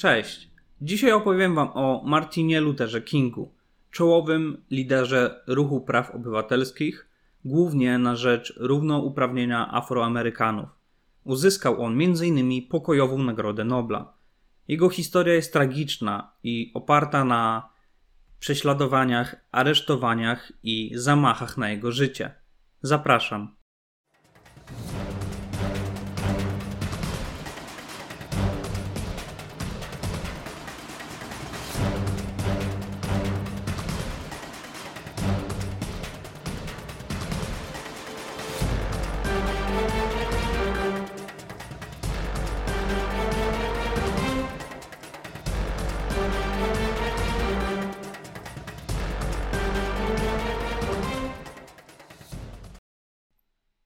Cześć. Dzisiaj opowiem Wam o Martinie Lutherze Kingu, czołowym liderze ruchu praw obywatelskich, głównie na rzecz równouprawnienia Afroamerykanów. Uzyskał on m.in. pokojową Nagrodę Nobla. Jego historia jest tragiczna i oparta na prześladowaniach, aresztowaniach i zamachach na jego życie. Zapraszam.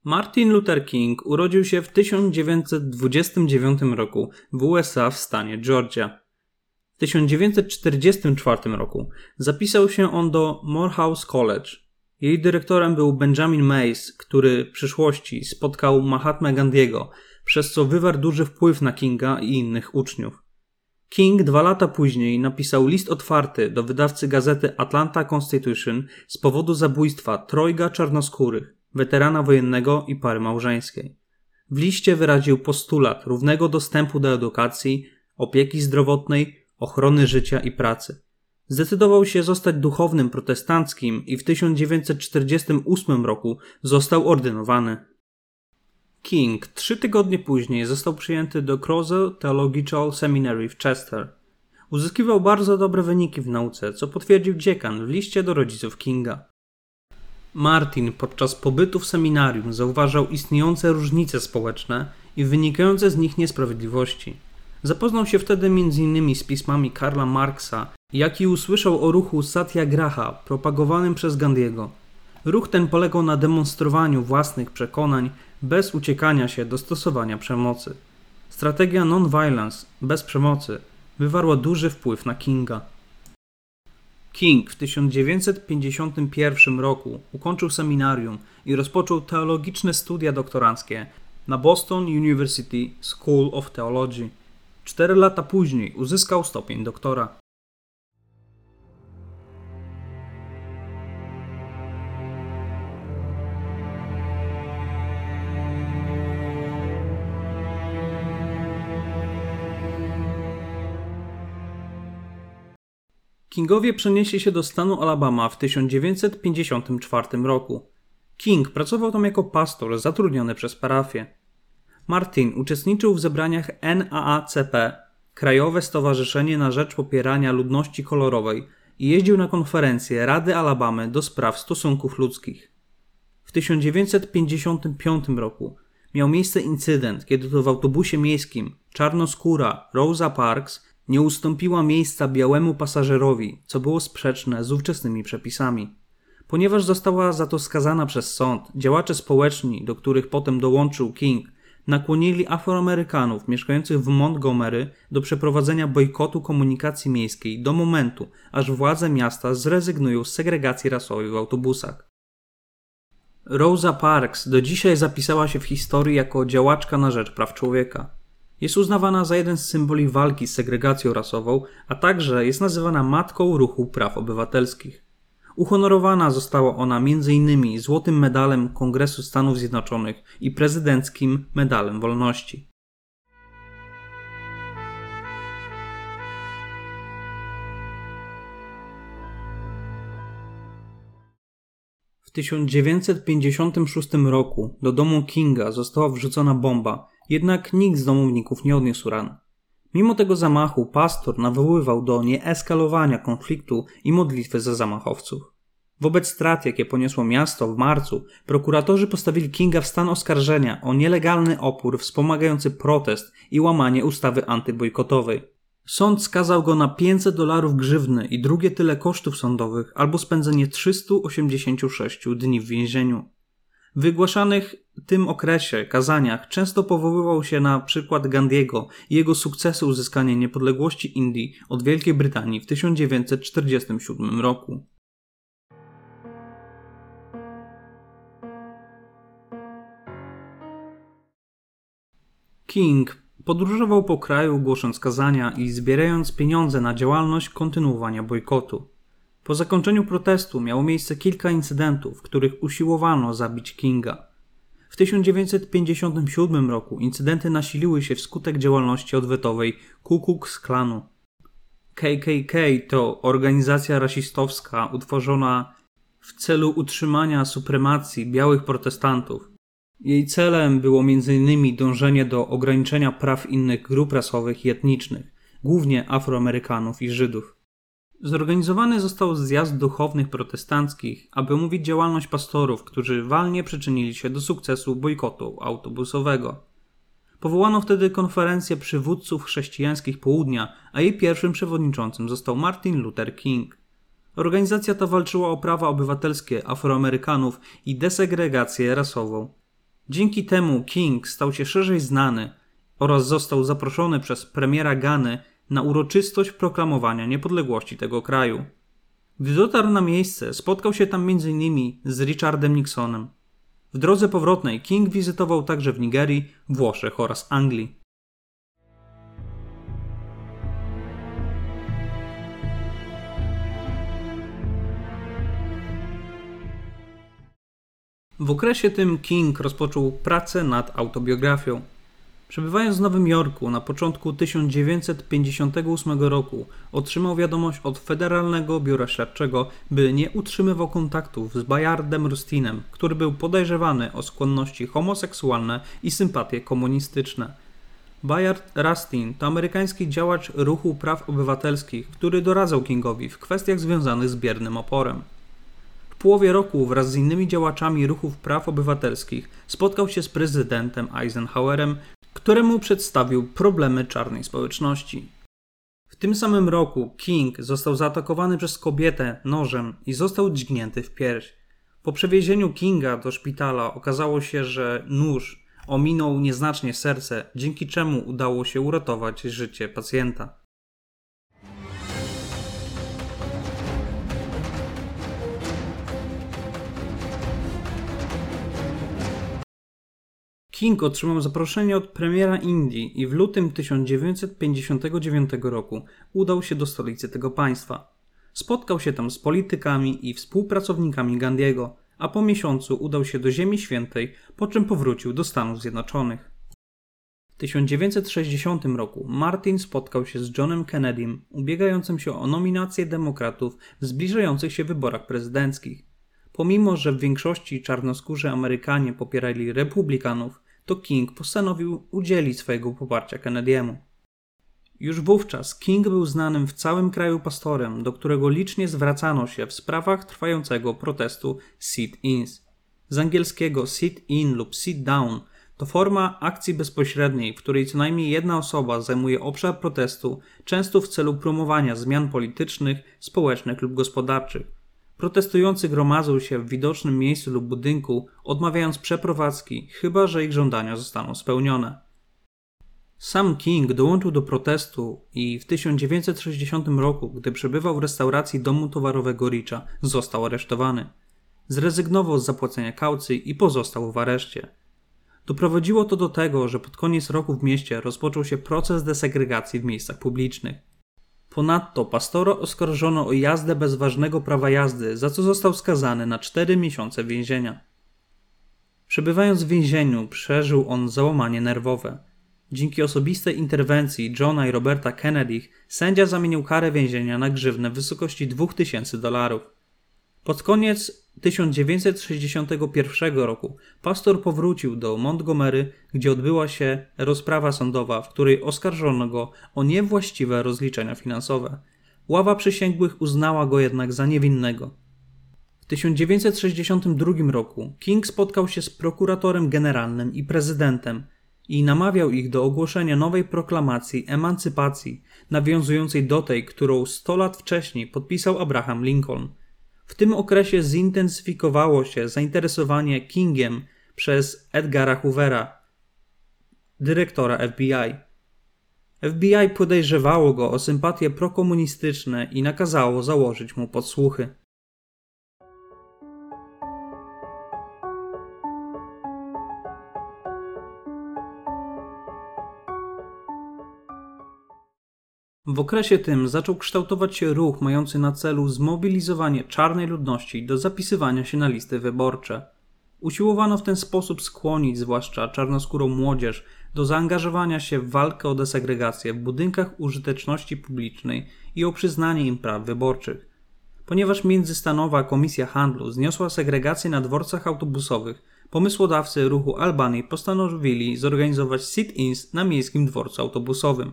Martin Luther King urodził się w 1929 roku w USA w stanie Georgia. W 1944 roku zapisał się on do Morehouse College. Jej dyrektorem był Benjamin Mays, który w przyszłości spotkał Mahatma Gandhiego, przez co wywarł duży wpływ na Kinga i innych uczniów. King dwa lata później napisał list otwarty do wydawcy gazety Atlanta Constitution z powodu zabójstwa trojga czarnoskórych weterana wojennego i pary małżeńskiej. W liście wyraził postulat równego dostępu do edukacji, opieki zdrowotnej, ochrony życia i pracy. Zdecydował się zostać duchownym protestanckim i w 1948 roku został ordynowany. King trzy tygodnie później został przyjęty do Crozer Theological Seminary w Chester. Uzyskiwał bardzo dobre wyniki w nauce, co potwierdził dziekan w liście do rodziców Kinga. Martin podczas pobytu w seminarium zauważał istniejące różnice społeczne i wynikające z nich niesprawiedliwości. Zapoznał się wtedy m.in. z pismami Karla Marksa, jak i usłyszał o ruchu Satyagraha propagowanym przez Gandhiego. Ruch ten polegał na demonstrowaniu własnych przekonań bez uciekania się do stosowania przemocy. Strategia non-violence, bez przemocy, wywarła duży wpływ na Kinga. King w 1951 roku ukończył seminarium i rozpoczął teologiczne studia doktoranckie na Boston University School of Theology. Cztery lata później uzyskał stopień doktora. Kingowie przenieśli się do stanu Alabama w 1954 roku. King pracował tam jako pastor zatrudniony przez parafię. Martin uczestniczył w zebraniach NAACP, Krajowe Stowarzyszenie na Rzecz Popierania Ludności Kolorowej, i jeździł na konferencje Rady Alabamy do spraw stosunków ludzkich. W 1955 roku miał miejsce incydent, kiedy to w autobusie miejskim czarnoskóra Rosa Parks nie ustąpiła miejsca białemu pasażerowi, co było sprzeczne z ówczesnymi przepisami. Ponieważ została za to skazana przez sąd, działacze społeczni, do których potem dołączył King, nakłonili Afroamerykanów mieszkających w Montgomery do przeprowadzenia bojkotu komunikacji miejskiej do momentu, aż władze miasta zrezygnują z segregacji rasowej w autobusach. Rosa Parks do dzisiaj zapisała się w historii jako działaczka na rzecz praw człowieka. Jest uznawana za jeden z symboli walki z segregacją rasową, a także jest nazywana matką ruchu praw obywatelskich. Uhonorowana została ona m.in. Złotym Medalem Kongresu Stanów Zjednoczonych i prezydenckim Medalem Wolności. W 1956 roku do domu Kinga została wrzucona bomba, jednak nikt z domowników nie odniósł ran. Mimo tego zamachu pastor nawoływał do nieeskalowania konfliktu i modlitwy za zamachowców. Wobec strat, jakie poniosło miasto w marcu, prokuratorzy postawili Kinga w stan oskarżenia o nielegalny opór wspomagający protest i łamanie ustawy antybojkotowej. Sąd skazał go na 500 dolarów grzywny i drugie tyle kosztów sądowych albo spędzenie 386 dni w więzieniu. W wygłaszanych tym okresie kazaniach często powoływał się na przykład Gandhiego i jego sukcesy uzyskania niepodległości Indii od Wielkiej Brytanii w 1947 roku. King Podróżował po kraju, głosząc kazania i zbierając pieniądze na działalność kontynuowania bojkotu. Po zakończeniu protestu miało miejsce kilka incydentów, w których usiłowano zabić Kinga. W 1957 roku incydenty nasiliły się wskutek działalności odwetowej Ku Klux Klanu. KKK to organizacja rasistowska utworzona w celu utrzymania supremacji białych protestantów. Jej celem było m.in. dążenie do ograniczenia praw innych grup rasowych i etnicznych, głównie Afroamerykanów i Żydów. Zorganizowany został zjazd duchownych protestanckich, aby omówić działalność pastorów, którzy walnie przyczynili się do sukcesu bojkotu autobusowego. Powołano wtedy konferencję przywódców chrześcijańskich południa, a jej pierwszym przewodniczącym został Martin Luther King. Organizacja ta walczyła o prawa obywatelskie Afroamerykanów i desegregację rasową. Dzięki temu King stał się szerzej znany oraz został zaproszony przez premiera Gany na uroczystość proklamowania niepodległości tego kraju. Gdy dotarł na miejsce, spotkał się tam m.in. z Richardem Nixonem. W drodze powrotnej King wizytował także w Nigerii, Włoszech oraz Anglii. W okresie tym King rozpoczął pracę nad autobiografią. Przebywając w Nowym Jorku na początku 1958 roku, otrzymał wiadomość od Federalnego Biura Śledczego, by nie utrzymywał kontaktów z Bayardem Rustinem, który był podejrzewany o skłonności homoseksualne i sympatie komunistyczne. Bayard Rustin to amerykański działacz ruchu praw obywatelskich, który doradzał Kingowi w kwestiach związanych z biernym oporem. W połowie roku wraz z innymi działaczami ruchów praw obywatelskich spotkał się z prezydentem Eisenhowerem, któremu przedstawił problemy czarnej społeczności. W tym samym roku King został zaatakowany przez kobietę nożem i został dźgnięty w pierś. Po przewiezieniu Kinga do szpitala okazało się, że nóż ominął nieznacznie serce, dzięki czemu udało się uratować życie pacjenta. King otrzymał zaproszenie od premiera Indii i w lutym 1959 roku udał się do stolicy tego państwa. Spotkał się tam z politykami i współpracownikami Gandiego, a po miesiącu udał się do Ziemi Świętej, po czym powrócił do Stanów Zjednoczonych. W 1960 roku Martin spotkał się z Johnem Kennedym, ubiegającym się o nominację demokratów w zbliżających się wyborach prezydenckich. Pomimo, że w większości czarnoskórzy Amerykanie popierali republikanów, to King postanowił udzielić swojego poparcia Kennedy'emu. Już wówczas King był znanym w całym kraju pastorem, do którego licznie zwracano się w sprawach trwającego protestu sit-ins. Z angielskiego sit-in lub sit-down to forma akcji bezpośredniej, w której co najmniej jedna osoba zajmuje obszar protestu, często w celu promowania zmian politycznych, społecznych lub gospodarczych. Protestujący gromadzą się w widocznym miejscu lub budynku, odmawiając przeprowadzki, chyba że ich żądania zostaną spełnione. Sam King dołączył do protestu i w 1960 roku, gdy przebywał w restauracji domu towarowego Richa, został aresztowany. Zrezygnował z zapłacenia kaucji i pozostał w areszcie. Doprowadziło to do tego, że pod koniec roku w mieście rozpoczął się proces desegregacji w miejscach publicznych. Ponadto pastora oskarżono o jazdę bez ważnego prawa jazdy, za co został skazany na 4 miesiące więzienia. Przebywając w więzieniu, przeżył on załamanie nerwowe. Dzięki osobistej interwencji Johna i Roberta Kennedy, sędzia zamienił karę więzienia na grzywnę w wysokości 2000 dolarów. Pod koniec 1961 roku pastor powrócił do Montgomery, gdzie odbyła się rozprawa sądowa, w której oskarżono go o niewłaściwe rozliczenia finansowe. Ława przysięgłych uznała go jednak za niewinnego. W 1962 roku King spotkał się z prokuratorem generalnym i prezydentem i namawiał ich do ogłoszenia nowej proklamacji emancypacji, nawiązującej do tej, którą 100 lat wcześniej podpisał Abraham Lincoln – w tym okresie zintensyfikowało się zainteresowanie Kingiem przez Edgara Hoovera, dyrektora FBI. FBI podejrzewało go o sympatie prokomunistyczne i nakazało założyć mu podsłuchy. W okresie tym zaczął kształtować się ruch mający na celu zmobilizowanie czarnej ludności do zapisywania się na listy wyborcze. Usiłowano w ten sposób skłonić zwłaszcza czarnoskórą młodzież do zaangażowania się w walkę o desegregację w budynkach użyteczności publicznej i o przyznanie im praw wyborczych. Ponieważ Międzystanowa Komisja Handlu zniosła segregację na dworcach autobusowych, pomysłodawcy ruchu Albanii postanowili zorganizować sit-ins na miejskim dworcu autobusowym.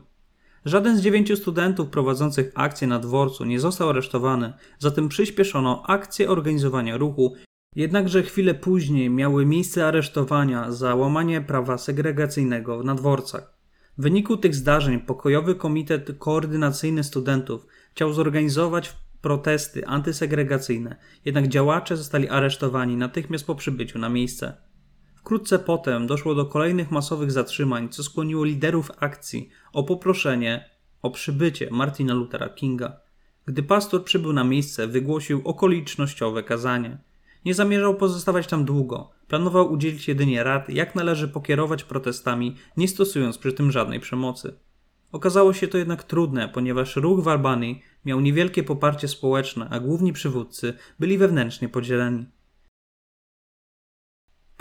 Żaden z dziewięciu studentów prowadzących akcję na dworcu nie został aresztowany, zatem przyspieszono akcję organizowania ruchu, jednakże chwilę później miały miejsce aresztowania za łamanie prawa segregacyjnego na dworcach. W wyniku tych zdarzeń pokojowy komitet koordynacyjny studentów chciał zorganizować protesty antysegregacyjne, jednak działacze zostali aresztowani natychmiast po przybyciu na miejsce. Wkrótce potem doszło do kolejnych masowych zatrzymań, co skłoniło liderów akcji o poproszenie o przybycie Martina Luthera Kinga. Gdy pastor przybył na miejsce, wygłosił okolicznościowe kazanie. Nie zamierzał pozostawać tam długo. Planował udzielić jedynie rad, jak należy pokierować protestami, nie stosując przy tym żadnej przemocy. Okazało się to jednak trudne, ponieważ ruch w Albanii miał niewielkie poparcie społeczne, a główni przywódcy byli wewnętrznie podzieleni.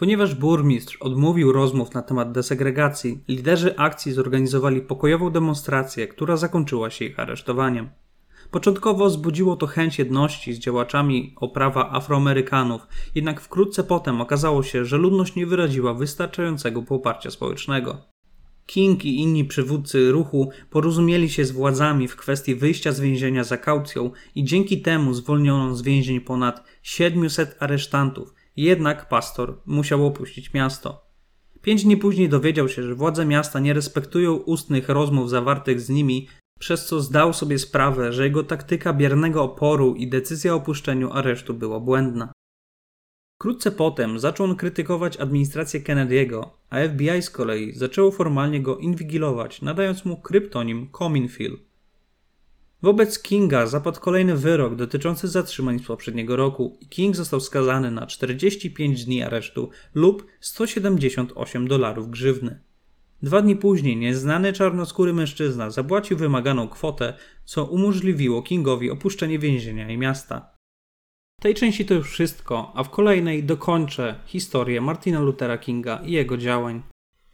Ponieważ burmistrz odmówił rozmów na temat desegregacji, liderzy akcji zorganizowali pokojową demonstrację, która zakończyła się ich aresztowaniem. Początkowo wzbudziło to chęć jedności z działaczami o prawa Afroamerykanów, jednak wkrótce potem okazało się, że ludność nie wyraziła wystarczającego poparcia społecznego. King i inni przywódcy ruchu porozumieli się z władzami w kwestii wyjścia z więzienia za kaucją i dzięki temu zwolniono z więzień ponad 700 aresztantów, jednak pastor musiał opuścić miasto. Pięć dni później dowiedział się, że władze miasta nie respektują ustnych rozmów zawartych z nimi, przez co zdał sobie sprawę, że jego taktyka biernego oporu i decyzja o opuszczeniu aresztu była błędna. Wkrótce potem zaczął on krytykować administrację Kennedy'ego, a FBI z kolei zaczęło formalnie go inwigilować, nadając mu kryptonim Cominfield. Wobec Kinga zapadł kolejny wyrok dotyczący zatrzymań z poprzedniego roku i King został skazany na 45 dni aresztu lub 178 dolarów grzywny. Dwa dni później nieznany czarnoskóry mężczyzna zapłacił wymaganą kwotę, co umożliwiło Kingowi opuszczenie więzienia i miasta. W tej części to już wszystko, a w kolejnej dokończę historię Martina Luthera Kinga i jego działań.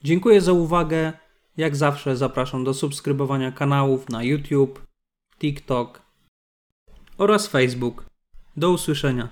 Dziękuję za uwagę. Jak zawsze zapraszam do subskrybowania kanałów na YouTube, TikTok oraz Facebook. Do usłyszenia.